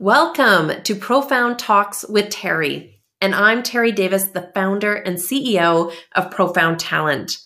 Welcome to Profound Talks with Terry. And I'm Terry Davis, the founder and CEO of Profound Talent.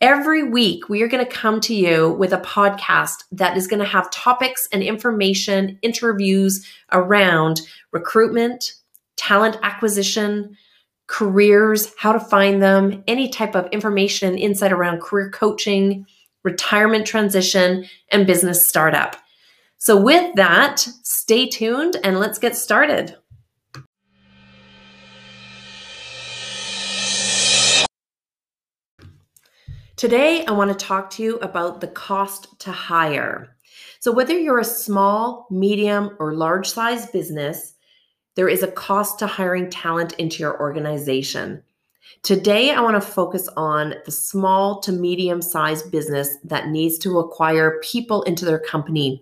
Every week, we are going to come to you with a podcast that is going to have topics and information, interviews around recruitment, talent acquisition, careers, how to find them, any type of information and insight around career coaching, retirement transition, and business startup. So, with that, stay tuned and let's get started. Today, I want to talk to you about the cost to hire. So, whether you're a small, medium, or large size business, there is a cost to hiring talent into your organization. Today, I want to focus on the small to medium sized business that needs to acquire people into their company.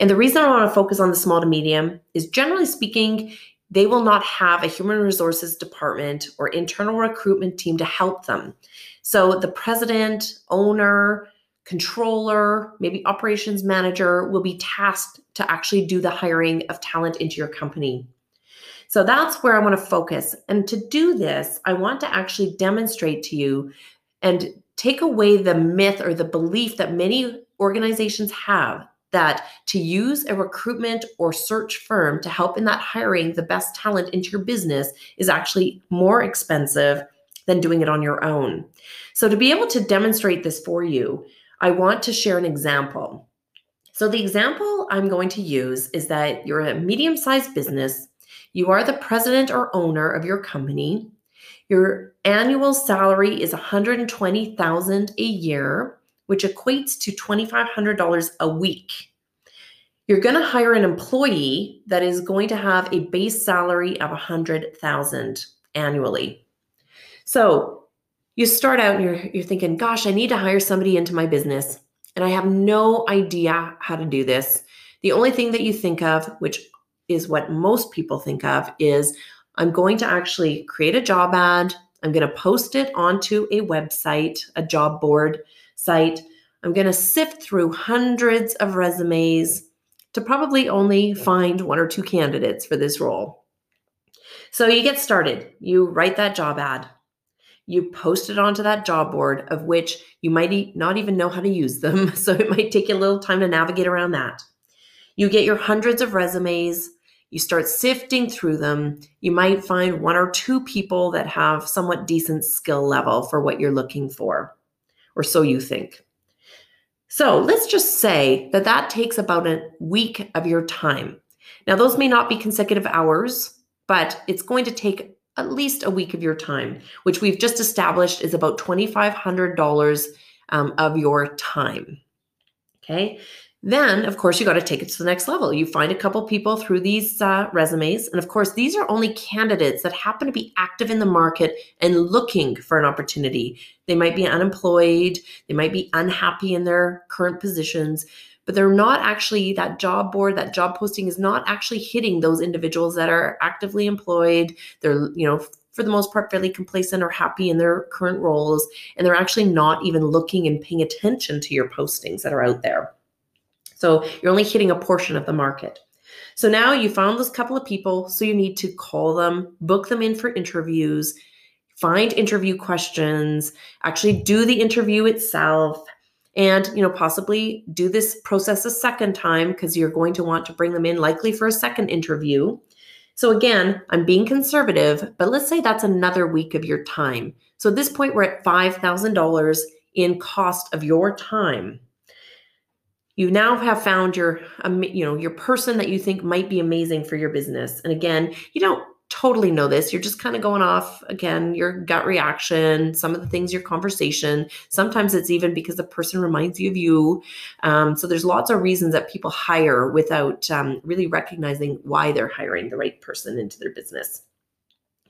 And the reason I want to focus on the small to medium is generally speaking, they will not have a human resources department or internal recruitment team to help them. So the president, owner, controller, maybe operations manager will be tasked to actually do the hiring of talent into your company. So that's where I want to focus. And to do this, I want to actually demonstrate to you and take away the myth or the belief that many organizations have that to use a recruitment or search firm to help in that hiring the best talent into your business is actually more expensive than doing it on your own. So, to be able to demonstrate this for you, I want to share an example. So, the example I'm going to use is that you're a medium sized business, you are the president or owner of your company, your annual salary is 120,000 a year which equates to $2,500 a week. You're going to hire an employee that is going to have a base salary of 100,000 annually. So you start out and you're, you're thinking, gosh, I need to hire somebody into my business. And I have no idea how to do this. The only thing that you think of, which is what most people think of, is I'm going to actually create a job ad. I'm going to post it onto a website, a job board site. I'm going to sift through hundreds of resumes to probably only find one or two candidates for this role. So you get started. You write that job ad. You post it onto that job board, of which you might not even know how to use them. So it might take you a little time to navigate around that. You get your hundreds of resumes. You start sifting through them. You might find one or two people that have somewhat decent skill level for what you're looking for or so you think. So let's just say that that takes about a week of your time. Now, those may not be consecutive hours, but it's going to take at least a week of your time, which we've just established is about $2,500 um, of your time. Okay. Then, of course, you got to take it to the next level. You find a couple people through these uh, resumes. And of course, these are only candidates that happen to be active in the market and looking for an opportunity. They might be unemployed, they might be unhappy in their current positions, but they're not actually, that job board, that job posting is not actually hitting those individuals that are actively employed. They're, you know, for the most part, fairly complacent or happy in their current roles. And they're actually not even looking and paying attention to your postings that are out there. So you're only hitting a portion of the market. So now you found those couple of people, so you need to call them, book them in for interviews, find interview questions, actually do the interview itself, and you know possibly do this process a second time because you're going to want to bring them in likely for a second interview. So again, I'm being conservative, but let's say that's another week of your time. So at this point we're at $5,000 in cost of your time you now have found your you know your person that you think might be amazing for your business. And again you don't totally know this. You're just kind of going off again your gut reaction some of the things your conversation. Sometimes it's even because the person reminds you of you. Um, so there's lots of reasons that people hire without um, really recognizing why they're hiring the right person into their business.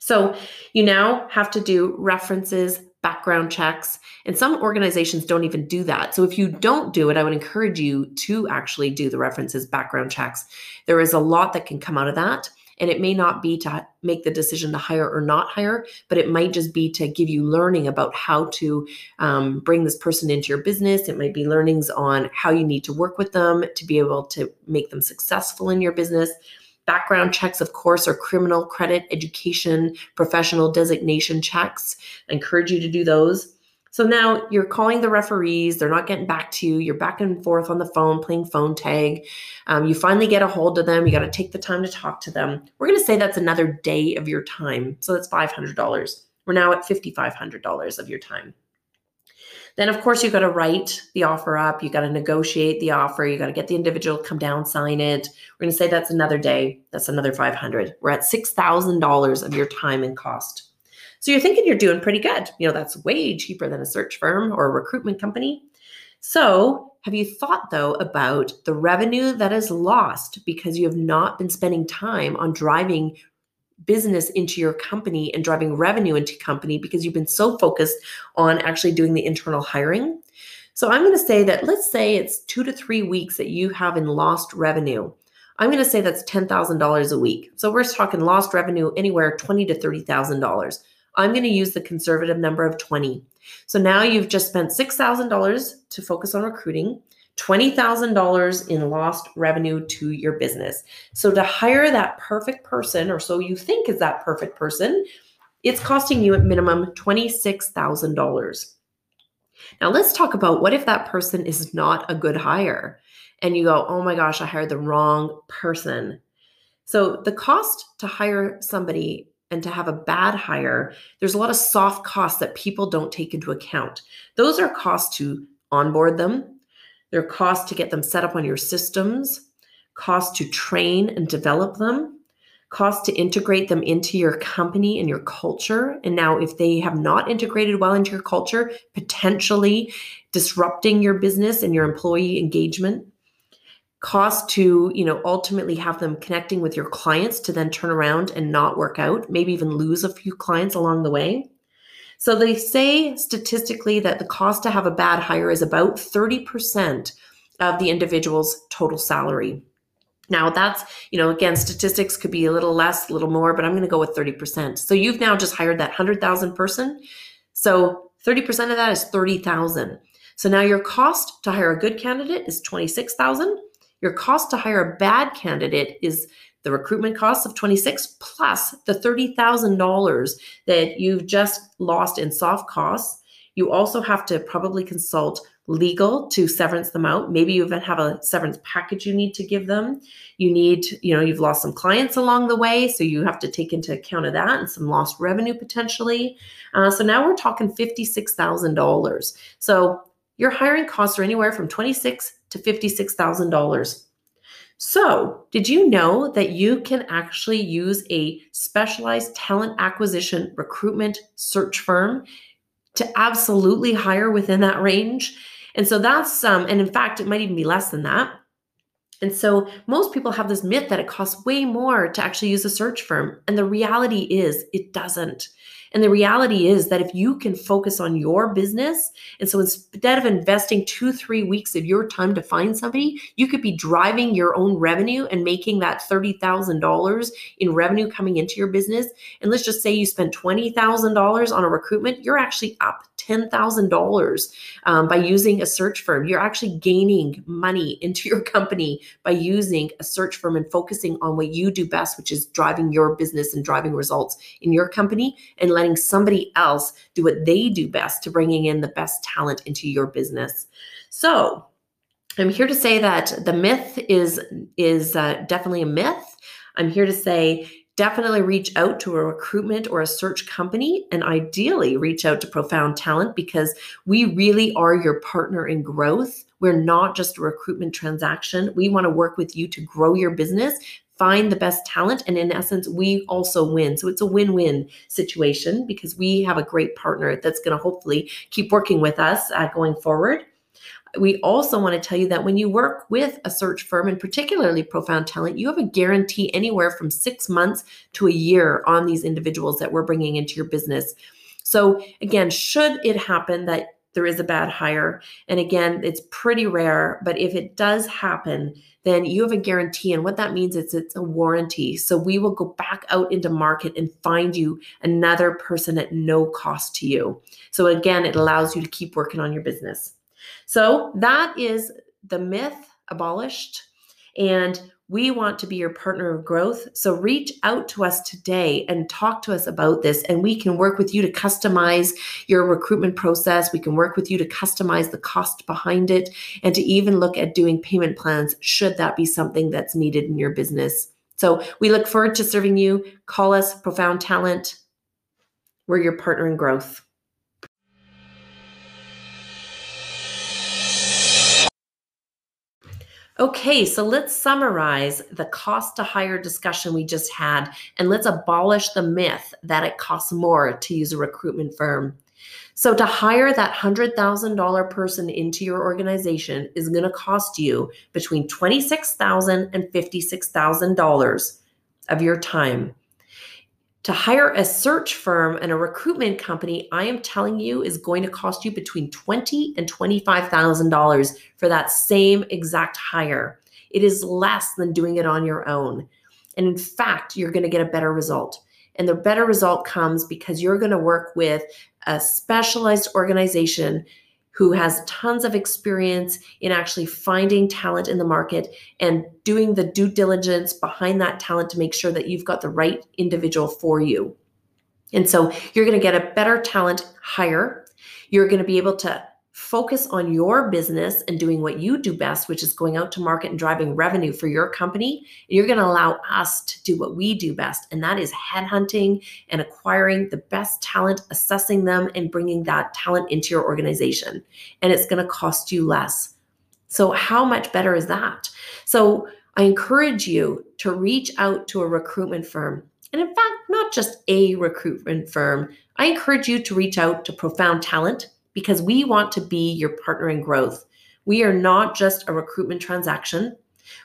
So you now have to do references background checks. And some organizations don't even do that. So if you don't do it, I would encourage you to actually do the references background checks. There is a lot that can come out of that. And it may not be to make the decision to hire or not hire, but it might just be to give you learning about how to um, bring this person into your business. It might be learnings on how you need to work with them to be able to make them successful in your business Background checks, of course, are criminal credit, education, professional designation checks. I encourage you to do those. So now you're calling the referees, they're not getting back to you, you're back and forth on the phone playing phone tag. Um, you finally get a hold of them, you got to take the time to talk to them. We're going to say that's another day of your time. So that's $500. We're now at $5,500 of your time. Then, of course, you've got to write the offer up. You've got to negotiate the offer. You've got to get the individual come down, sign it. We're going to say that's another day. That's another 500. We're at $6,000 of your time and cost. So you're thinking you're doing pretty good. You know, that's way cheaper than a search firm or a recruitment company. So, have you thought though about the revenue that is lost because you have not been spending time on driving business into your company and driving revenue into company because you've been so focused on actually doing the internal hiring? So, I'm going to say that let's say it's 2 to 3 weeks that you have in lost revenue. I'm going to say that's $10,000 a week. So we're talking lost revenue anywhere 20 to $30,000. I'm going to use the conservative number of 20. So now you've just spent $6,000 to focus on recruiting, $20,000 in lost revenue to your business. So to hire that perfect person, or so you think is that perfect person, it's costing you at minimum $26,000. Now let's talk about what if that person is not a good hire and you go, oh my gosh, I hired the wrong person. So the cost to hire somebody and to have a bad hire, there's a lot of soft costs that people don't take into account. Those are costs to onboard them, there are costs to get them set up on your systems, costs to train and develop them, costs to integrate them into your company and your culture. And now, if they have not integrated well into your culture, potentially disrupting your business and your employee engagement cost to you know ultimately have them connecting with your clients to then turn around and not work out maybe even lose a few clients along the way so they say statistically that the cost to have a bad hire is about 30% of the individual's total salary. Now that's you know again statistics could be a little less a little more but i'm going to go with 30% so you've now just hired that 100000 person. So 30% of that is 30000 so now your cost to hire a good candidate is 26000 your cost to hire a bad candidate is the recruitment costs of 26 plus the $30,000 that you've just lost in soft costs. You also have to probably consult legal to severance them out. Maybe you even have a severance package you need to give them. You need, you know, you've lost some clients along the way, so you have to take into account of that and some lost revenue potentially. Uh, so now we're talking $56,000. So your hiring costs are anywhere from 26 to $56,000. So, did you know that you can actually use a specialized talent acquisition recruitment search firm to absolutely hire within that range? And so that's, um, and in fact, it might even be less than that. And so most people have this myth that it costs way more to actually use a search firm. And the reality is, it doesn't. And the reality is that if you can focus on your business, and so instead of investing two, three weeks of your time to find somebody, you could be driving your own revenue and making that $30,000 in revenue coming into your business. And let's just say you spend $20,000 on a recruitment, you're actually up $10,000 um, by using a search firm. You're actually gaining money into your company by using a search firm and focusing on what you do best, which is driving your business and driving results in your company and letting somebody else do what they do best to bringing in the best talent into your business. So, I'm here to say that the myth is is uh, definitely a myth. I'm here to say definitely reach out to a recruitment or a search company and ideally reach out to Profound Talent because we really are your partner in growth. We're not just a recruitment transaction. We want to work with you to grow your business, find the best talent, and in essence, we also win. So it's a win win situation because we have a great partner that's going to hopefully keep working with us uh, going forward. We also want to tell you that when you work with a search firm, and particularly Profound Talent, you have a guarantee anywhere from six months to a year on these individuals that we're bringing into your business. So, again, should it happen that there is a bad hire, and again, it's pretty rare, but if it does happen, then you have a guarantee. And what that means is it's a warranty. So we will go back out into market and find you another person at no cost to you. So again, it allows you to keep working on your business. So that is the myth abolished. And We want to be your partner of growth. So reach out to us today and talk to us about this. And we can work with you to customize your recruitment process. We can work with you to customize the cost behind it and to even look at doing payment plans should that be something that's needed in your business. So we look forward to serving you. Call us Profound Talent. We're your partner in growth. Okay, so let's summarize the cost to hire discussion we just had, and let's abolish the myth that it costs more to use a recruitment firm. So, to hire that $100,000 person into your organization is going to cost you between $26,000 and $56,000 of your time. To hire a search firm and a recruitment company, I am telling you, is going to cost you between twenty and twenty-five thousand dollars for that same exact hire. It is less than doing it on your own, and in fact, you're going to get a better result. And the better result comes because you're going to work with a specialized organization who has tons of experience in actually finding talent in the market and doing the due diligence behind that talent to make sure that you've got the right individual for you. And so you're going to get a better talent hire. You're going to be able to focus on your business and doing what you do best, which is going out to market and driving revenue for your company. And you're going to allow us to do what we do best, and that is headhunting and acquiring the best talent, assessing them, and bringing that talent into your organization. And it's going to cost you less. So, how much better is that? So, I encourage you to reach out to a recruitment firm. And in fact, not just a recruitment firm. I encourage you to reach out to Profound Talent because we want to be your partner in growth. We are not just a recruitment transaction,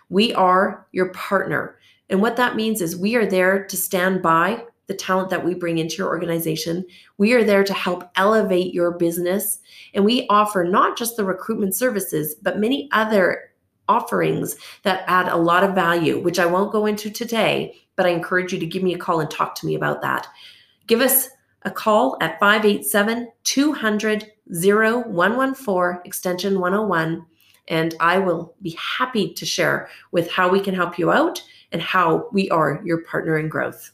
we are your partner. And what that means is we are there to stand by the talent that we bring into your organization. We are there to help elevate your business. And we offer not just the recruitment services, but many other offerings that add a lot of value, which I won't go into today, but I encourage you to give me a call and talk to me about that. Give us a call at 587 200 0114 extension 101 and I will be happy to share with how we can help you out and how we are your partner in growth.